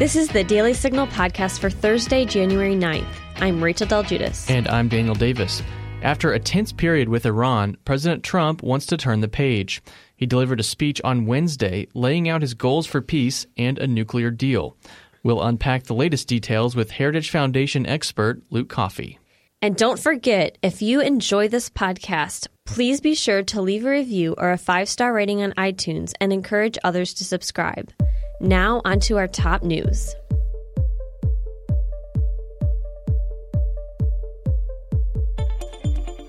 This is the Daily Signal podcast for Thursday, January 9th. I'm Rachel Del Guidice. And I'm Daniel Davis. After a tense period with Iran, President Trump wants to turn the page. He delivered a speech on Wednesday laying out his goals for peace and a nuclear deal. We'll unpack the latest details with Heritage Foundation expert Luke Coffey. And don't forget, if you enjoy this podcast, please be sure to leave a review or a five star rating on iTunes and encourage others to subscribe. Now, on to our top news.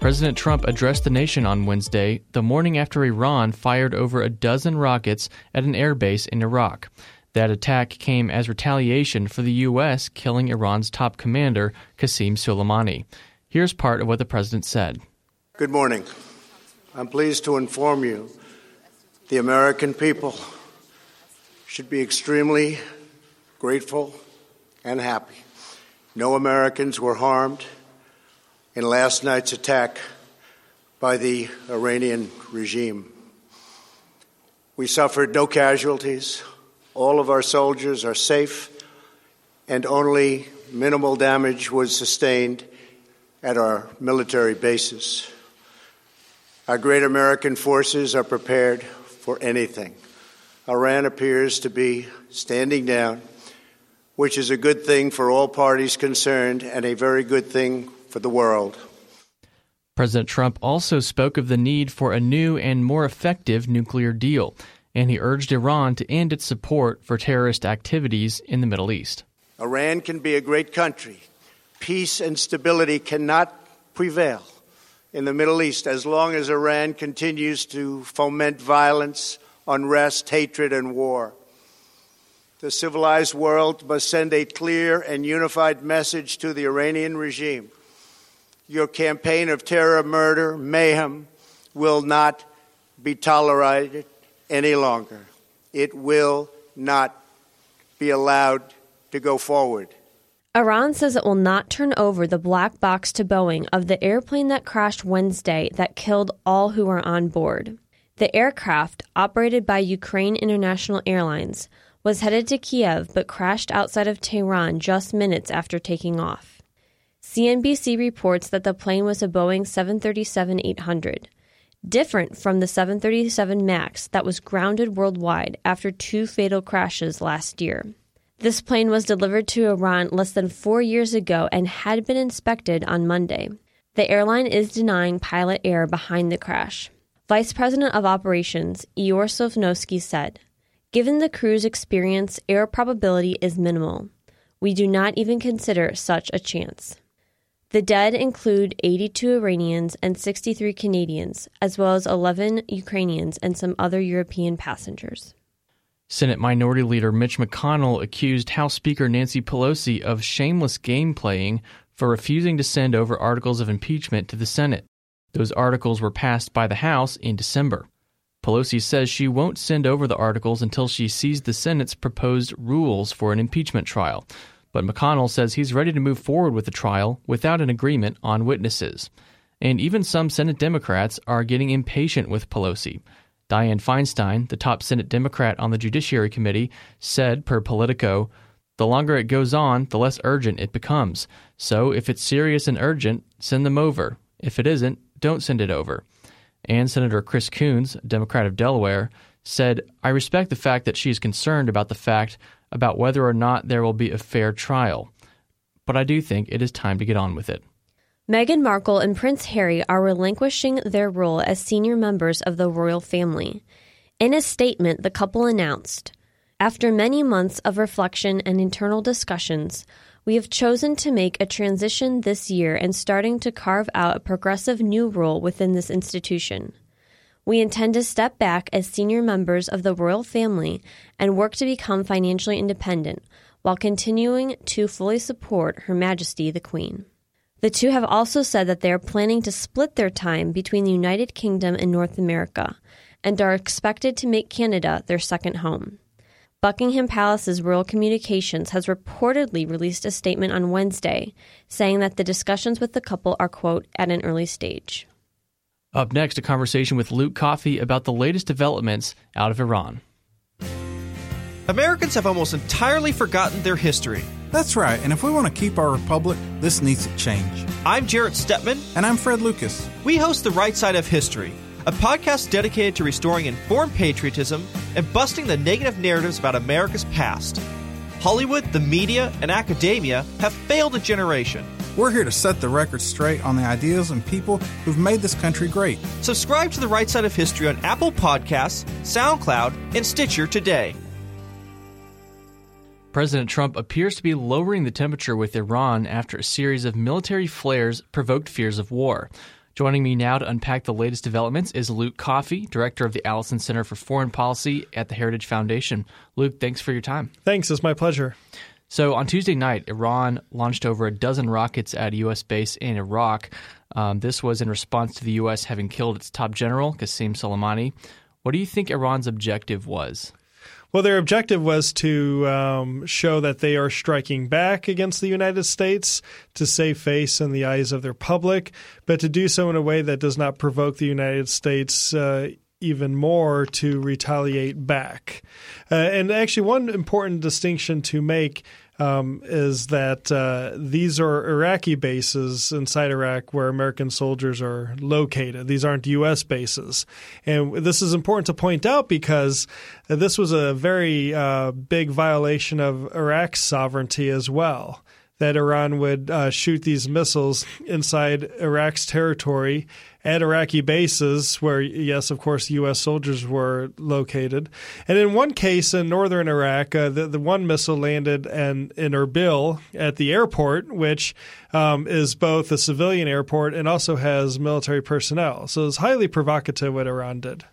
President Trump addressed the nation on Wednesday, the morning after Iran fired over a dozen rockets at an airbase in Iraq. That attack came as retaliation for the U.S. killing Iran's top commander, Qasem Soleimani. Here's part of what the president said Good morning. I'm pleased to inform you the American people should be extremely grateful and happy. No Americans were harmed in last night's attack by the Iranian regime. We suffered no casualties. All of our soldiers are safe, and only minimal damage was sustained at our military bases. Our great American forces are prepared for anything. Iran appears to be standing down, which is a good thing for all parties concerned and a very good thing for the world. President Trump also spoke of the need for a new and more effective nuclear deal, and he urged Iran to end its support for terrorist activities in the Middle East. Iran can be a great country. Peace and stability cannot prevail in the Middle East as long as Iran continues to foment violence unrest, hatred, and war. The civilized world must send a clear and unified message to the Iranian regime. Your campaign of terror, murder, mayhem will not be tolerated any longer. It will not be allowed to go forward. Iran says it will not turn over the black box to Boeing of the airplane that crashed Wednesday that killed all who were on board. The aircraft, operated by Ukraine International Airlines, was headed to Kiev but crashed outside of Tehran just minutes after taking off. CNBC reports that the plane was a Boeing 737 800, different from the 737 MAX that was grounded worldwide after two fatal crashes last year. This plane was delivered to Iran less than four years ago and had been inspected on Monday. The airline is denying pilot error behind the crash. Vice President of Operations Ihor Sosnovsky said, Given the crew's experience, error probability is minimal. We do not even consider such a chance. The dead include 82 Iranians and 63 Canadians, as well as 11 Ukrainians and some other European passengers. Senate Minority Leader Mitch McConnell accused House Speaker Nancy Pelosi of shameless game playing for refusing to send over articles of impeachment to the Senate. Those articles were passed by the House in December. Pelosi says she won't send over the articles until she sees the Senate's proposed rules for an impeachment trial. But McConnell says he's ready to move forward with the trial without an agreement on witnesses. And even some Senate Democrats are getting impatient with Pelosi. Dianne Feinstein, the top Senate Democrat on the Judiciary Committee, said per Politico, the longer it goes on, the less urgent it becomes. So if it's serious and urgent, send them over. If it isn't, don't send it over. And Senator Chris Coons, Democrat of Delaware, said, I respect the fact that she is concerned about the fact about whether or not there will be a fair trial, but I do think it is time to get on with it. Meghan Markle and Prince Harry are relinquishing their role as senior members of the royal family. In a statement, the couple announced After many months of reflection and internal discussions, we have chosen to make a transition this year and starting to carve out a progressive new role within this institution. We intend to step back as senior members of the royal family and work to become financially independent while continuing to fully support Her Majesty the Queen. The two have also said that they are planning to split their time between the United Kingdom and North America and are expected to make Canada their second home. Buckingham Palace's Royal Communications has reportedly released a statement on Wednesday saying that the discussions with the couple are, quote, at an early stage. Up next, a conversation with Luke Coffey about the latest developments out of Iran. Americans have almost entirely forgotten their history. That's right, and if we want to keep our republic, this needs to change. I'm Jarrett Stepman. And I'm Fred Lucas. We host The Right Side of History, a podcast dedicated to restoring informed patriotism and busting the negative narratives about America's past. Hollywood, the media, and academia have failed a generation. We're here to set the record straight on the ideas and people who've made this country great. Subscribe to The Right Side of History on Apple Podcasts, SoundCloud, and Stitcher today. President Trump appears to be lowering the temperature with Iran after a series of military flares provoked fears of war. Joining me now to unpack the latest developments is Luke Coffey, director of the Allison Center for Foreign Policy at the Heritage Foundation. Luke, thanks for your time. Thanks, it's my pleasure. So, on Tuesday night, Iran launched over a dozen rockets at a U.S. base in Iraq. Um, this was in response to the U.S. having killed its top general, Qasem Soleimani. What do you think Iran's objective was? Well, their objective was to um, show that they are striking back against the United States to save face in the eyes of their public, but to do so in a way that does not provoke the United States. Uh, even more to retaliate back. Uh, and actually, one important distinction to make um, is that uh, these are Iraqi bases inside Iraq where American soldiers are located. These aren't U.S. bases. And this is important to point out because this was a very uh, big violation of Iraq's sovereignty as well that Iran would uh, shoot these missiles inside Iraq's territory at Iraqi bases, where, yes, of course, U.S. soldiers were located. And in one case in northern Iraq, uh, the, the one missile landed in, in Erbil at the airport, which um, is both a civilian airport and also has military personnel. So it's highly provocative what Iran did.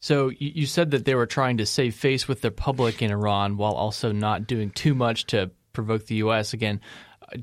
So you said that they were trying to save face with the public in Iran while also not doing too much to provoke the U.S. again.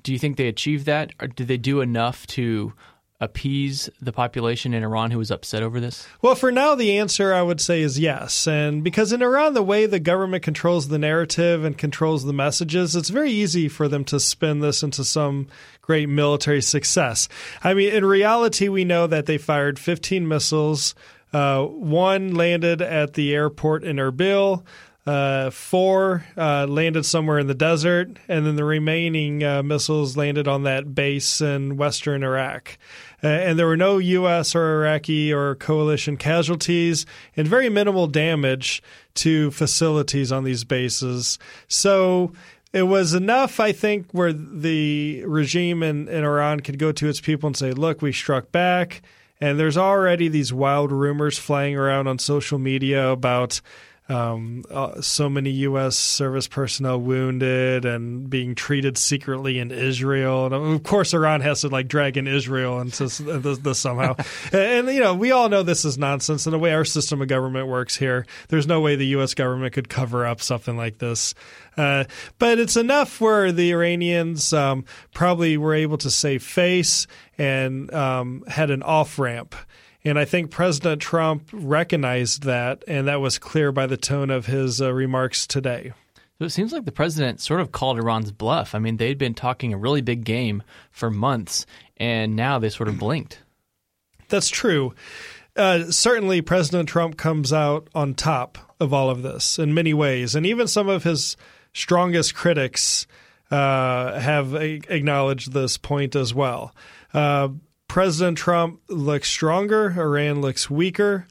Do you think they achieved that? Or did they do enough to appease the population in Iran who was upset over this? Well, for now, the answer I would say is yes. And because in Iran, the way the government controls the narrative and controls the messages, it's very easy for them to spin this into some great military success. I mean, in reality, we know that they fired 15 missiles. Uh, one landed at the airport in Erbil. Uh, four uh, landed somewhere in the desert, and then the remaining uh, missiles landed on that base in western Iraq. Uh, and there were no U.S. or Iraqi or coalition casualties, and very minimal damage to facilities on these bases. So it was enough, I think, where the regime in, in Iran could go to its people and say, look, we struck back. And there's already these wild rumors flying around on social media about um, uh, so many U.S. service personnel wounded and being treated secretly in Israel, and of course Iran has to like drag in Israel into this, this somehow. and, and you know we all know this is nonsense. And the way our system of government works here, there's no way the U.S. government could cover up something like this. Uh, but it's enough where the Iranians um, probably were able to save face and um, had an off ramp. And I think President Trump recognized that, and that was clear by the tone of his uh, remarks today. So it seems like the president sort of called Iran's bluff. I mean, they'd been talking a really big game for months, and now they sort of blinked. That's true. Uh, certainly, President Trump comes out on top of all of this in many ways, and even some of his strongest critics uh, have a- acknowledged this point as well. Uh, President Trump looks stronger, Iran looks weaker.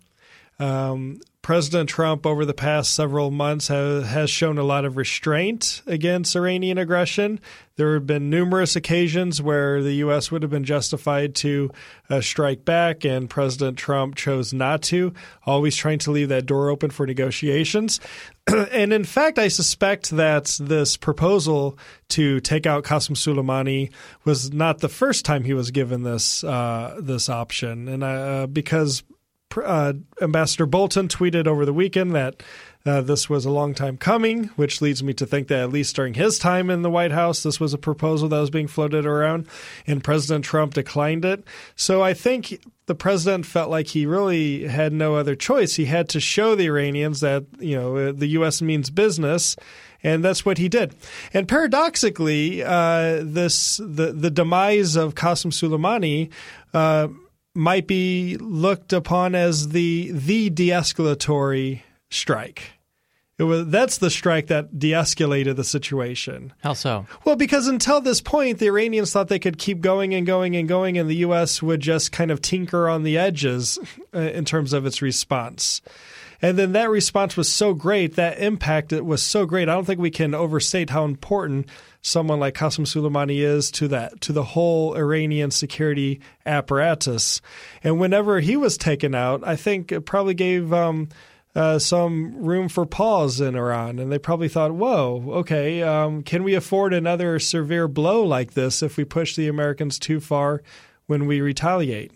Um, President Trump, over the past several months, ha- has shown a lot of restraint against Iranian aggression. There have been numerous occasions where the U.S. would have been justified to uh, strike back, and President Trump chose not to, always trying to leave that door open for negotiations. and in fact, I suspect that this proposal to take out Qasem Soleimani was not the first time he was given this uh, this option, and uh, because uh, Ambassador Bolton tweeted over the weekend that uh, this was a long time coming, which leads me to think that at least during his time in the White House, this was a proposal that was being floated around, and President Trump declined it. So I think the president felt like he really had no other choice. He had to show the Iranians that you know the U.S. means business and that's what he did. And paradoxically, uh, this the the demise of Qasem Soleimani. Uh, might be looked upon as the the de-escalatory strike. It was that's the strike that de-escalated the situation. How so? Well, because until this point, the Iranians thought they could keep going and going and going, and the U.S. would just kind of tinker on the edges uh, in terms of its response. And then that response was so great, that impact it was so great. I don't think we can overstate how important someone like Qasem Soleimani is to that to the whole Iranian security apparatus. And whenever he was taken out, I think it probably gave um, uh, some room for pause in Iran, and they probably thought, "Whoa, okay, um, can we afford another severe blow like this if we push the Americans too far when we retaliate?"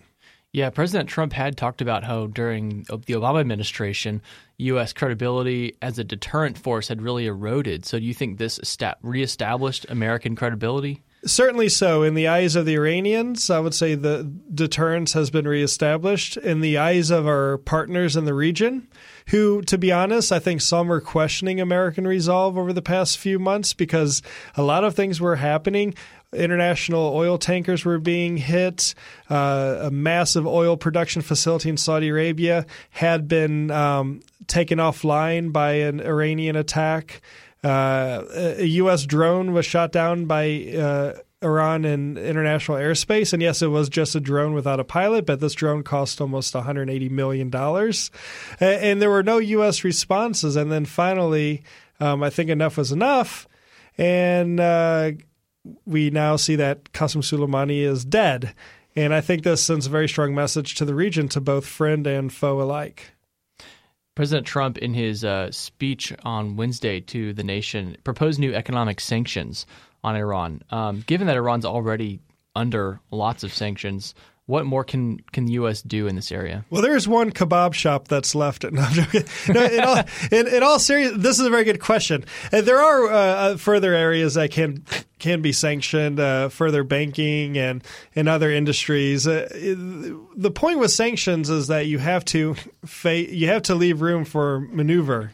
Yeah, President Trump had talked about how during the Obama administration, U.S. credibility as a deterrent force had really eroded. So, do you think this reestablished American credibility? Certainly so. In the eyes of the Iranians, I would say the deterrence has been reestablished. In the eyes of our partners in the region, who, to be honest, I think some are questioning American resolve over the past few months because a lot of things were happening. International oil tankers were being hit. Uh, a massive oil production facility in Saudi Arabia had been um, taken offline by an Iranian attack. Uh, a U.S. drone was shot down by uh, Iran in international airspace. And yes, it was just a drone without a pilot, but this drone cost almost $180 million. And there were no U.S. responses. And then finally, um, I think enough was enough. And uh, we now see that Qasem Soleimani is dead. And I think this sends a very strong message to the region, to both friend and foe alike. President Trump, in his uh, speech on Wednesday to the nation, proposed new economic sanctions on Iran. Um, given that Iran's already under lots of sanctions, what more can can the U.S. do in this area? Well, there's one kebab shop that's left. No, no, in, all, in, in, all serious, this is a very good question. And uh, there are uh, uh, further areas that can can be sanctioned, uh, further banking and and other industries. Uh, the point with sanctions is that you have to fa- you have to leave room for maneuver.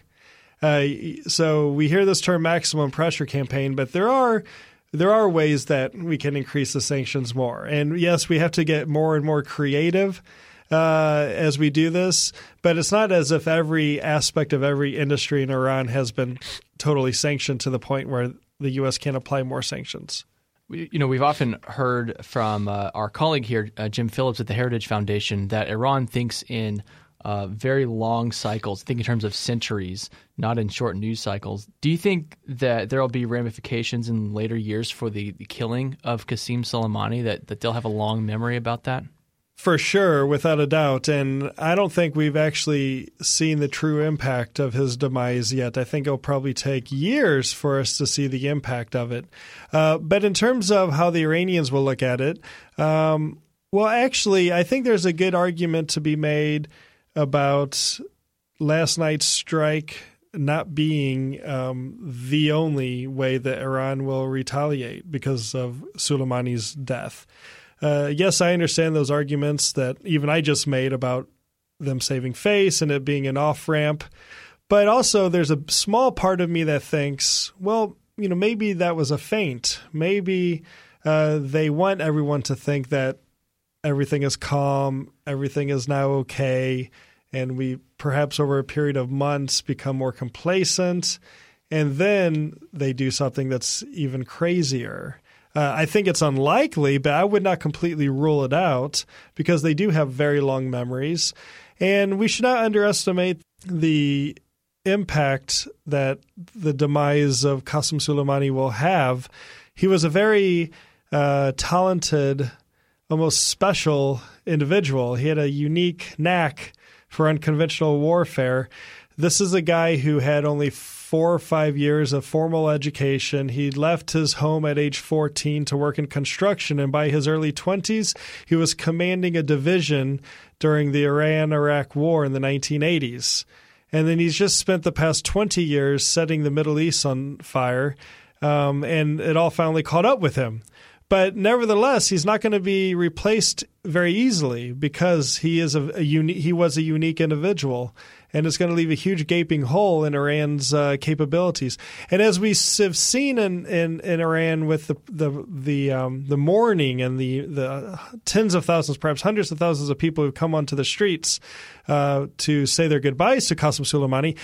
Uh, so we hear this term maximum pressure campaign, but there are there are ways that we can increase the sanctions more. And yes, we have to get more and more creative uh, as we do this, but it's not as if every aspect of every industry in Iran has been totally sanctioned to the point where the U.S. can't apply more sanctions. You know, we've often heard from uh, our colleague here, uh, Jim Phillips at the Heritage Foundation, that Iran thinks in uh, very long cycles, think in terms of centuries, not in short news cycles. Do you think that there will be ramifications in later years for the, the killing of Qasem Soleimani, that, that they'll have a long memory about that? For sure, without a doubt. And I don't think we've actually seen the true impact of his demise yet. I think it'll probably take years for us to see the impact of it. Uh, but in terms of how the Iranians will look at it, um, well, actually, I think there's a good argument to be made about last night's strike not being um, the only way that Iran will retaliate because of Soleimani's death. Uh, yes, I understand those arguments that even I just made about them saving face and it being an off ramp. But also, there's a small part of me that thinks, well, you know, maybe that was a feint. Maybe uh, they want everyone to think that everything is calm, everything is now okay, and we perhaps over a period of months become more complacent, and then they do something that's even crazier. Uh, I think it's unlikely, but I would not completely rule it out because they do have very long memories. And we should not underestimate the impact that the demise of Qasem Soleimani will have. He was a very uh, talented almost special individual. He had a unique knack for unconventional warfare. This is a guy who had only four or five years of formal education. He left his home at age 14 to work in construction, and by his early 20s, he was commanding a division during the Iran Iraq War in the 1980s. And then he's just spent the past 20 years setting the Middle East on fire, um, and it all finally caught up with him. But nevertheless, he's not going to be replaced very easily because he is a, a uni- he was a unique individual, and it's going to leave a huge gaping hole in Iran's uh, capabilities. And as we have seen in, in, in Iran with the the the, um, the mourning and the the tens of thousands, perhaps hundreds of thousands of people who come onto the streets uh, to say their goodbyes to Qasem Soleimani.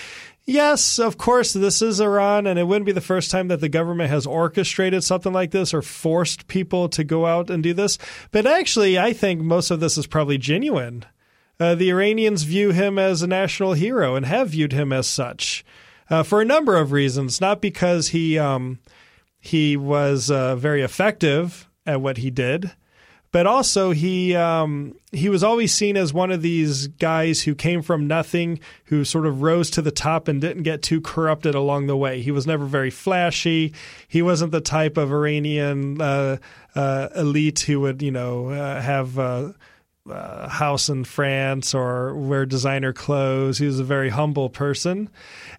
Yes, of course, this is Iran, and it wouldn't be the first time that the government has orchestrated something like this or forced people to go out and do this. But actually, I think most of this is probably genuine. Uh, the Iranians view him as a national hero and have viewed him as such uh, for a number of reasons. Not because he um, he was uh, very effective at what he did, but also he um, he was always seen as one of these guys who came from nothing, who sort of rose to the top and didn't get too corrupted along the way. He was never very flashy. He wasn't the type of Iranian uh, uh, elite who would you know uh, have uh, house in France or wear designer clothes. He was a very humble person.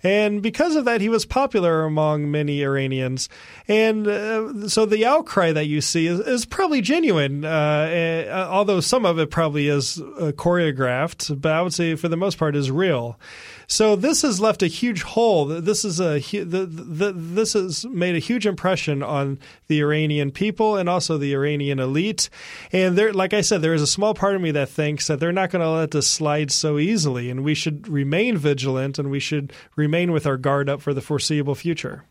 And because of that, he was popular among many Iranians. And uh, so the outcry that you see is, is probably genuine, uh, uh although some of it probably is uh, choreographed, but I would say for the most part is real. So this has left a huge hole. This is a the, the, this has made a huge impression on the Iranian people and also the Iranian elite. And there, like I said, there is a small part of me that thinks that they're not going to let this slide so easily, and we should remain vigilant and we should remain with our guard up for the foreseeable future.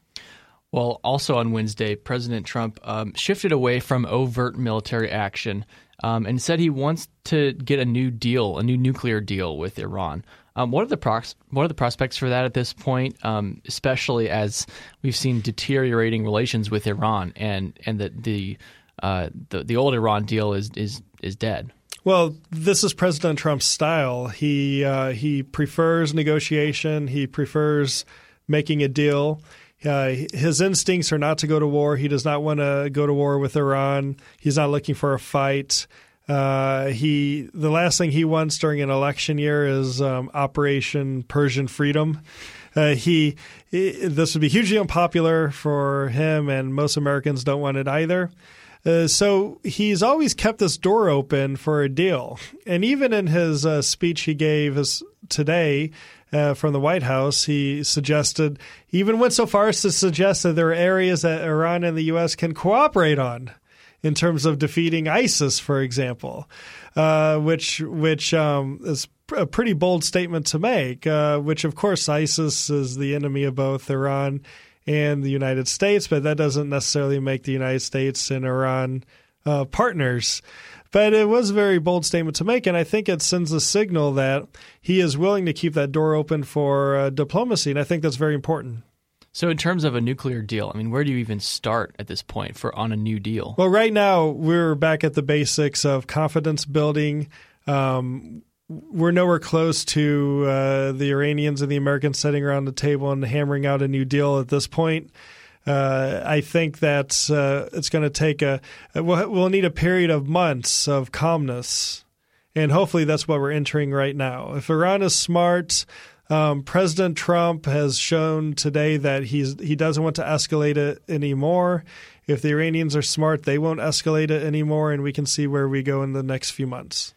Well, also on Wednesday, President Trump um, shifted away from overt military action um, and said he wants to get a new deal, a new nuclear deal with Iran. Um, what are the prox- what are the prospects for that at this point, um, especially as we've seen deteriorating relations with Iran and and that the, uh, the the old Iran deal is is is dead. Well, this is President Trump's style. He uh, he prefers negotiation. He prefers making a deal. Uh, his instincts are not to go to war. He does not want to go to war with Iran. He's not looking for a fight. Uh, he the last thing he wants during an election year is um, Operation Persian Freedom. Uh, he, he, this would be hugely unpopular for him, and most Americans don't want it either. Uh, so he's always kept this door open for a deal, and even in his uh, speech he gave us today uh, from the White House, he suggested, he even went so far as to suggest that there are areas that Iran and the U.S. can cooperate on in terms of defeating ISIS, for example, uh, which which um, is a pretty bold statement to make. Uh, which, of course, ISIS is the enemy of both Iran and the United States, but that doesn't necessarily make the United States and Iran uh, partners. But it was a very bold statement to make, and I think it sends a signal that he is willing to keep that door open for uh, diplomacy, and I think that's very important. So, in terms of a nuclear deal, I mean, where do you even start at this point for on a new deal? Well, right now we're back at the basics of confidence building. Um, we're nowhere close to uh, the Iranians and the Americans sitting around the table and hammering out a new deal at this point. Uh, I think that uh, it's going to take a we'll, we'll need a period of months of calmness, and hopefully that's what we're entering right now. If Iran is smart, um, President Trump has shown today that he's he doesn't want to escalate it anymore. If the Iranians are smart, they won't escalate it anymore, and we can see where we go in the next few months.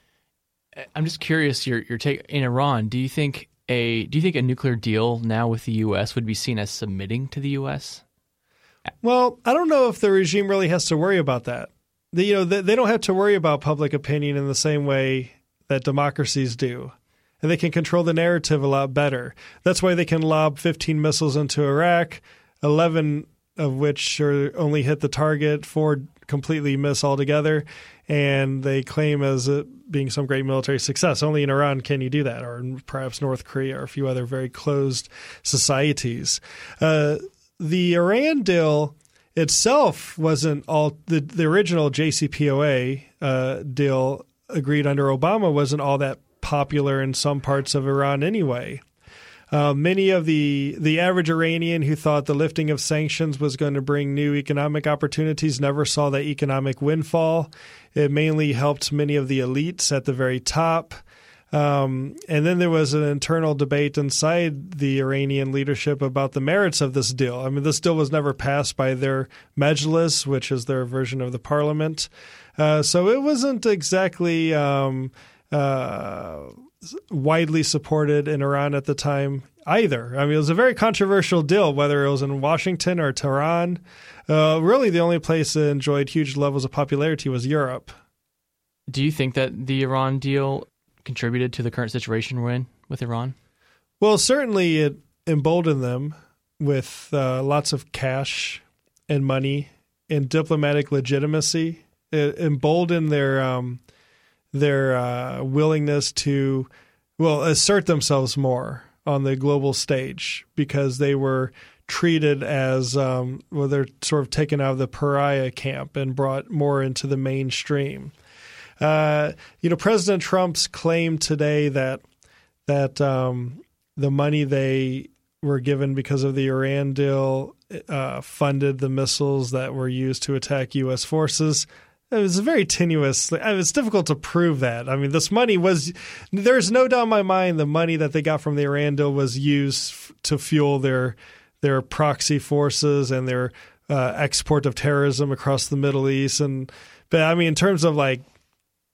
I'm just curious your your take in Iran. Do you think a do you think a nuclear deal now with the U.S. would be seen as submitting to the U.S.? Well, I don't know if the regime really has to worry about that. The, you know, they, they don't have to worry about public opinion in the same way that democracies do and they can control the narrative a lot better. That's why they can lob 15 missiles into Iraq, 11 of which are only hit the target, four completely miss altogether, and they claim as it being some great military success. Only in Iran can you do that, or perhaps North Korea or a few other very closed societies. Uh, the Iran deal itself wasn't all the, the original JCPOA uh, deal agreed under Obama wasn't all that popular in some parts of Iran anyway. Uh, many of the the average Iranian who thought the lifting of sanctions was going to bring new economic opportunities never saw that economic windfall. It mainly helped many of the elites at the very top. Um, and then there was an internal debate inside the Iranian leadership about the merits of this deal. I mean, this deal was never passed by their Majlis, which is their version of the parliament. Uh, so it wasn't exactly um, uh, widely supported in Iran at the time either. I mean, it was a very controversial deal, whether it was in Washington or Tehran. Uh, really, the only place that enjoyed huge levels of popularity was Europe. Do you think that the Iran deal contributed to the current situation we're in with Iran? Well, certainly it emboldened them with uh, lots of cash and money and diplomatic legitimacy. It emboldened their um, their uh, willingness to well assert themselves more on the global stage because they were treated as um, well they're sort of taken out of the pariah camp and brought more into the mainstream. Uh, you know, President Trump's claim today that that um, the money they were given because of the Iran deal uh, funded the missiles that were used to attack U.S. forces. It was very tenuous. It's difficult to prove that. I mean, this money was, there's no doubt in my mind the money that they got from the Iran deal was used to fuel their their proxy forces and their uh, export of terrorism across the Middle East. And, but I mean, in terms of like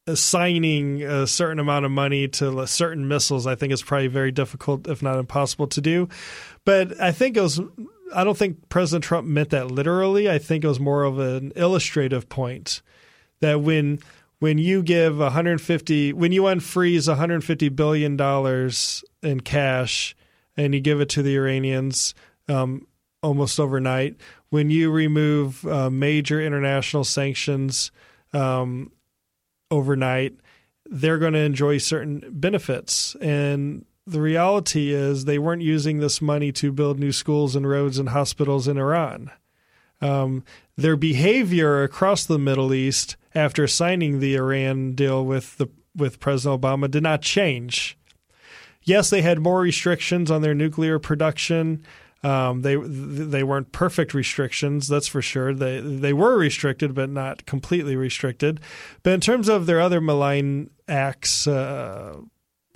assigning a certain amount of money to certain missiles, I think is probably very difficult, if not impossible, to do. But I think it was. I don't think President Trump meant that literally. I think it was more of an illustrative point that when when you give 150 when you unfreeze 150 billion dollars in cash and you give it to the Iranians um, almost overnight, when you remove uh, major international sanctions um, overnight, they're going to enjoy certain benefits. And the reality is, they weren't using this money to build new schools and roads and hospitals in Iran. Um, their behavior across the Middle East after signing the Iran deal with the with President Obama did not change. Yes, they had more restrictions on their nuclear production. Um, they they weren't perfect restrictions, that's for sure. They they were restricted, but not completely restricted. But in terms of their other malign acts, uh,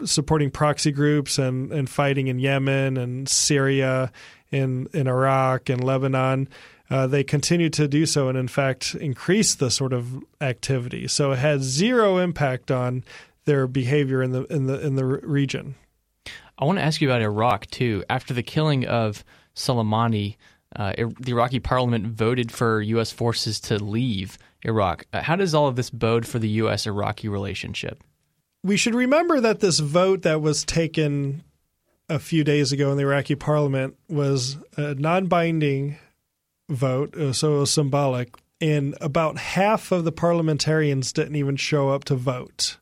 supporting proxy groups and, and fighting in Yemen and Syria, in in Iraq and Lebanon, uh, they continue to do so, and in fact increase the sort of activity. So it had zero impact on their behavior in the in the in the region. I want to ask you about Iraq too. After the killing of Soleimani, uh, the Iraqi parliament voted for U.S. forces to leave Iraq. Uh, how does all of this bode for the U.S. Iraqi relationship? We should remember that this vote that was taken a few days ago in the Iraqi parliament was a non binding vote, uh, so it was symbolic, and about half of the parliamentarians didn't even show up to vote.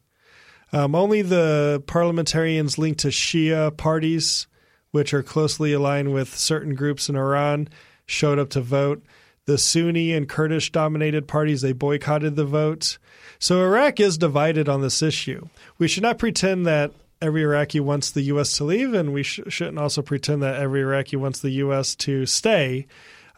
Um, only the parliamentarians linked to Shia parties which are closely aligned with certain groups in Iran, showed up to vote. The Sunni and Kurdish dominated parties, they boycotted the vote. So Iraq is divided on this issue. We should not pretend that every Iraqi wants the U.S. to leave, and we sh- shouldn't also pretend that every Iraqi wants the U.S. to stay.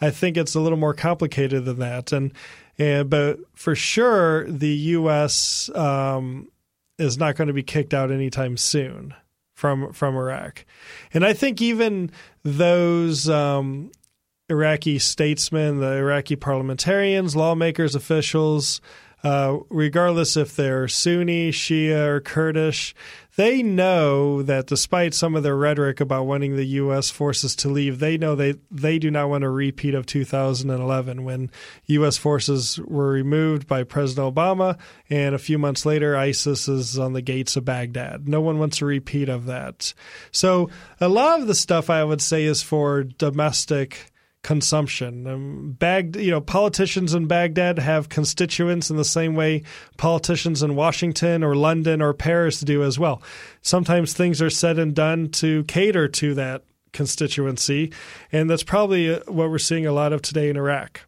I think it's a little more complicated than that. And, and but for sure, the U.S. Um, is not going to be kicked out anytime soon from from Iraq, and I think even those um, Iraqi statesmen, the Iraqi parliamentarians, lawmakers, officials, uh, regardless if they're Sunni, Shia, or Kurdish, they know that despite some of their rhetoric about wanting the U.S. forces to leave, they know they, they do not want a repeat of 2011 when U.S. forces were removed by President Obama, and a few months later, ISIS is on the gates of Baghdad. No one wants a repeat of that. So a lot of the stuff I would say is for domestic consumption. Um, Bag, you know, politicians in Baghdad have constituents in the same way politicians in Washington or London or Paris do as well. Sometimes things are said and done to cater to that constituency, and that's probably uh, what we're seeing a lot of today in Iraq.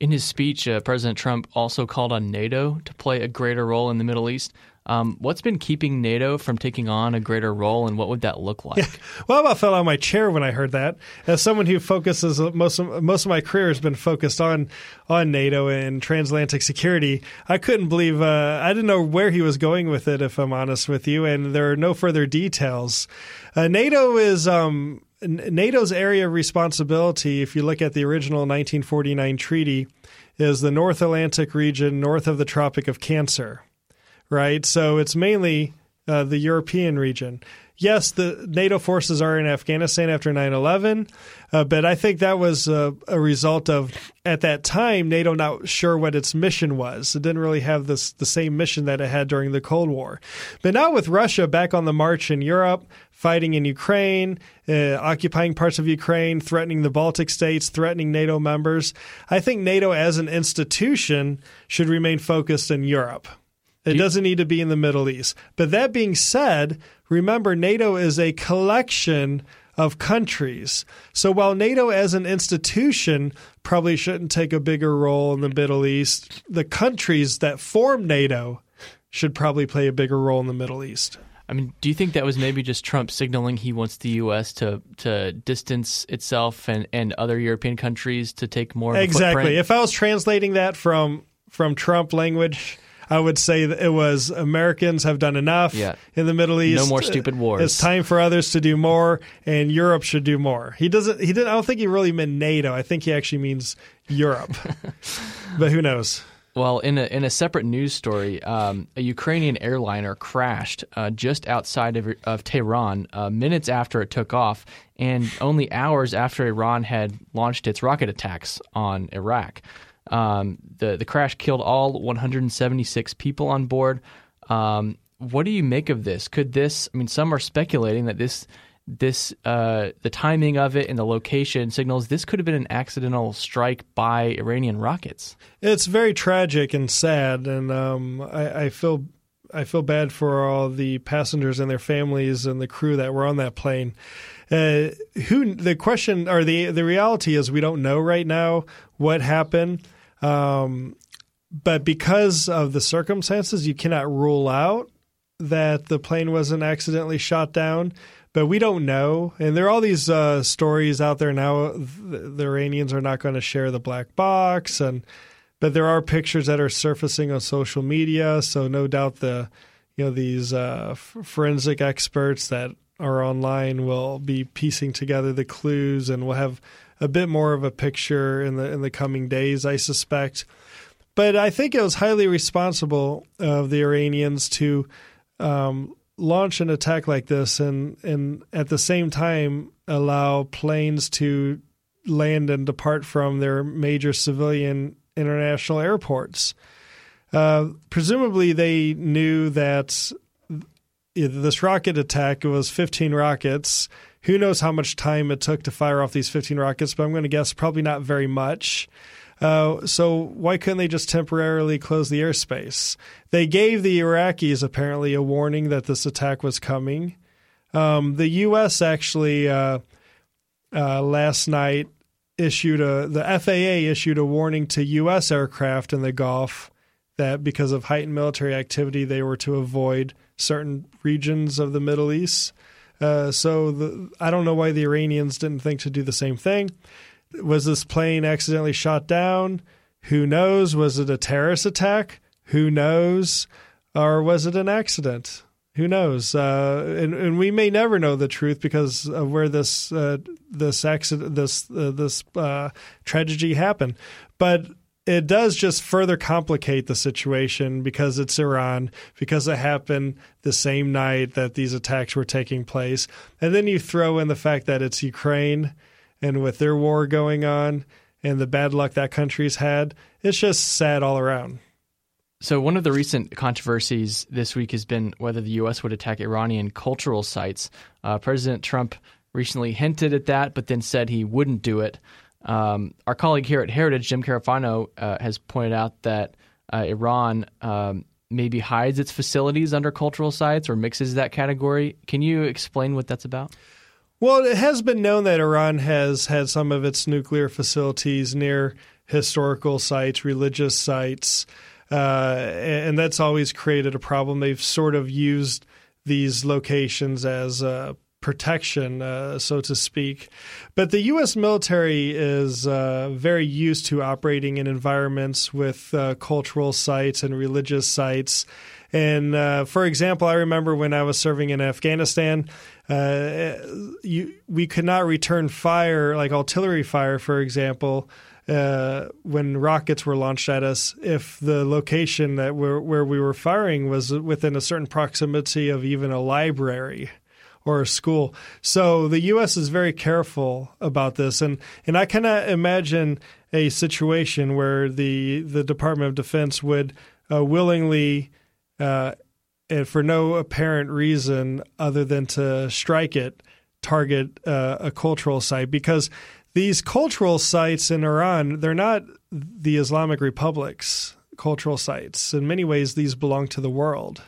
In his speech, uh, President Trump also called on NATO to play a greater role in the Middle East. Um, what's been keeping NATO from taking on a greater role, and what would that look like? Yeah. Well, I about fell out of my chair when I heard that. As someone who focuses most of most of my career has been focused on on NATO and transatlantic security, I couldn't believe uh, I didn't know where he was going with it. If I'm honest with you, and there are no further details. Uh, NATO is. Um, NATO's area of responsibility, if you look at the original 1949 treaty, is the North Atlantic region north of the Tropic of Cancer right? So it's mainly uh, the European region. Yes, the NATO forces are in Afghanistan after 9 11, uh, but I think that was a, a, result of, at that time, NATO not sure what its mission was. It didn't really have this, the same mission that it had during the Cold War. But now with Russia back on the march in Europe, fighting in Ukraine, uh, occupying parts of Ukraine, threatening the Baltic states, threatening NATO members, I think NATO as an institution should remain focused in Europe. It doesn't need to be in the Middle East. But that being said, remember NATO is a collection of countries. So while NATO as an institution probably shouldn't take a bigger role in the Middle East, the countries that form NATO should probably play a bigger role in the Middle East. I mean, do you think that was maybe just Trump signaling he wants the U.S. to to distance itself and, and other European countries to take more? exactly. If I was translating that from from Trump language, I would say that it was Americans have done enough yeah. in the Middle East. No more stupid wars. It's time for others to do more, and Europe should do more. He doesn't. He didn't. I don't think he really meant NATO. I think he actually means Europe. but who knows? Well, in a in a separate news story, um, a Ukrainian airliner crashed uh, just outside of, of Tehran uh, minutes after it took off, and only hours after Iran had launched its rocket attacks on Iraq. Um, the the crash killed all 176 people on board. Um, what do you make of this? Could this? I mean, some are speculating that this this uh, the timing of it and the location signals this could have been an accidental strike by Iranian rockets. It's very tragic and sad, and um, I, I, feel I feel bad for all the passengers and their families and the crew that were on that plane. Uh, who the question or the the reality is we don't know right now what happened. Um, but because of the circumstances, you cannot rule out that the plane wasn't accidentally shot down. But we don't know. And there are all these uh, stories out there now. The, Iranians are not going to share the black box, and but there are pictures that are surfacing on social media. So no doubt the you know these uh, forensic experts that are online will be piecing together the clues, and we'll have a bit more of a picture in the in the coming days, I suspect. But I think it was highly responsible of the Iranians to um, launch an attack like this, and and at the same time allow planes to land and depart from their major civilian international airports. Uh, presumably, they knew that this rocket attack was 15 rockets who knows how much time it took to fire off these 15 rockets, but I'm going to guess probably not very much. Uh, so why couldn't they just temporarily close the airspace? They gave the Iraqis apparently a warning that this attack was coming. Um, the U.S. actually uh, uh, last night issued a the FAA issued a warning to U.S. aircraft in the Gulf that because of heightened military activity, they were to avoid certain regions of the Middle East. Uh, so the, I don't know why the Iranians didn't think to do the same thing. Was this plane accidentally shot down? Who knows? Was it a terrorist attack? Who knows? Or was it an accident? Who knows? Uh, and, and, we may never know the truth because of where this uh, this accident, this uh, this uh, tragedy happened. But it does just further complicate the situation because it's Iran, because it happened the same night that these attacks were taking place. And then you throw in the fact that it's Ukraine and with their war going on and the bad luck that country's had, it's just sad all around. So, one of the recent controversies this week has been whether the U.S. would attack Iranian cultural sites. Uh, President Trump recently hinted at that, but then said he wouldn't do it. Um, our colleague here at Heritage, Jim Carafano, uh, has pointed out that uh, Iran um, maybe hides its facilities under cultural sites or mixes that category. Can you explain what that's about? Well, it has been known that Iran has had some of its nuclear facilities near historical sites, religious sites, uh, and that's always created a problem. They've sort of used these locations as uh, protection, uh, so to speak. But the U.S. military is uh, very used to operating in environments with uh, cultural sites and religious sites. And uh, for example, I remember when I was serving in Afghanistan, uh, you, we could not return fire, like artillery fire, for example, uh, when rockets were launched at us if the location that where, where we were firing was within a certain proximity of even a library or a school. So the U.S. is very careful about this, and and I cannot imagine a situation where the the Department of Defense would uh, willingly. Uh, and for no apparent reason other than to strike it, target uh, a cultural site because these cultural sites in Iran, they're not the Islamic Republic's cultural sites. In many ways, these belong to the world.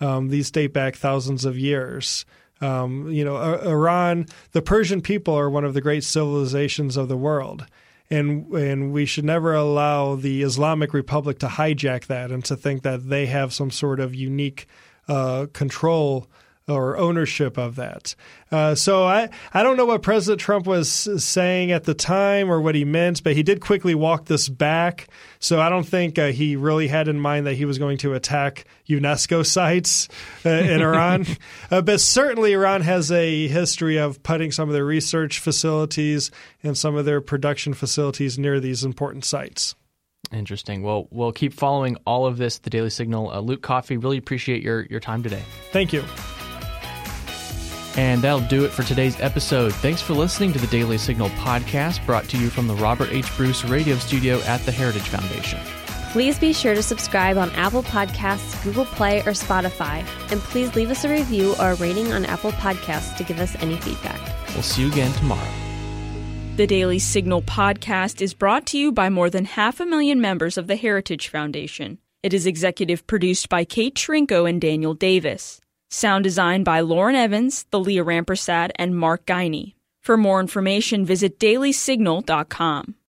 Um, these date back thousands of years. Um, you know, Iran, the Persian people are one of the great civilizations of the world. And, and we should never allow the Islamic Republic to hijack that and to think that they have some sort of unique uh, control or ownership of that. Uh, so I, I don't know what President Trump was saying at the time or what he meant, but he did quickly walk this back. So I don't think uh, he really had in mind that he was going to attack UNESCO sites uh, in Iran. Uh, but certainly Iran has a history of putting some of their research facilities and some of their production facilities near these important sites. Interesting. Well, we'll keep following all of this. The Daily Signal. Uh, Luke Coffey, really appreciate your your time today. Thank you. And that'll do it for today's episode. Thanks for listening to the Daily Signal podcast brought to you from the Robert H. Bruce Radio Studio at the Heritage Foundation. Please be sure to subscribe on Apple Podcasts, Google Play, or Spotify. And please leave us a review or a rating on Apple Podcasts to give us any feedback. We'll see you again tomorrow. The Daily Signal podcast is brought to you by more than half a million members of the Heritage Foundation. It is executive produced by Kate Trinko and Daniel Davis. Sound design by Lauren Evans, the Leah Rampersad, and Mark Guiney. For more information, visit dailysignal.com.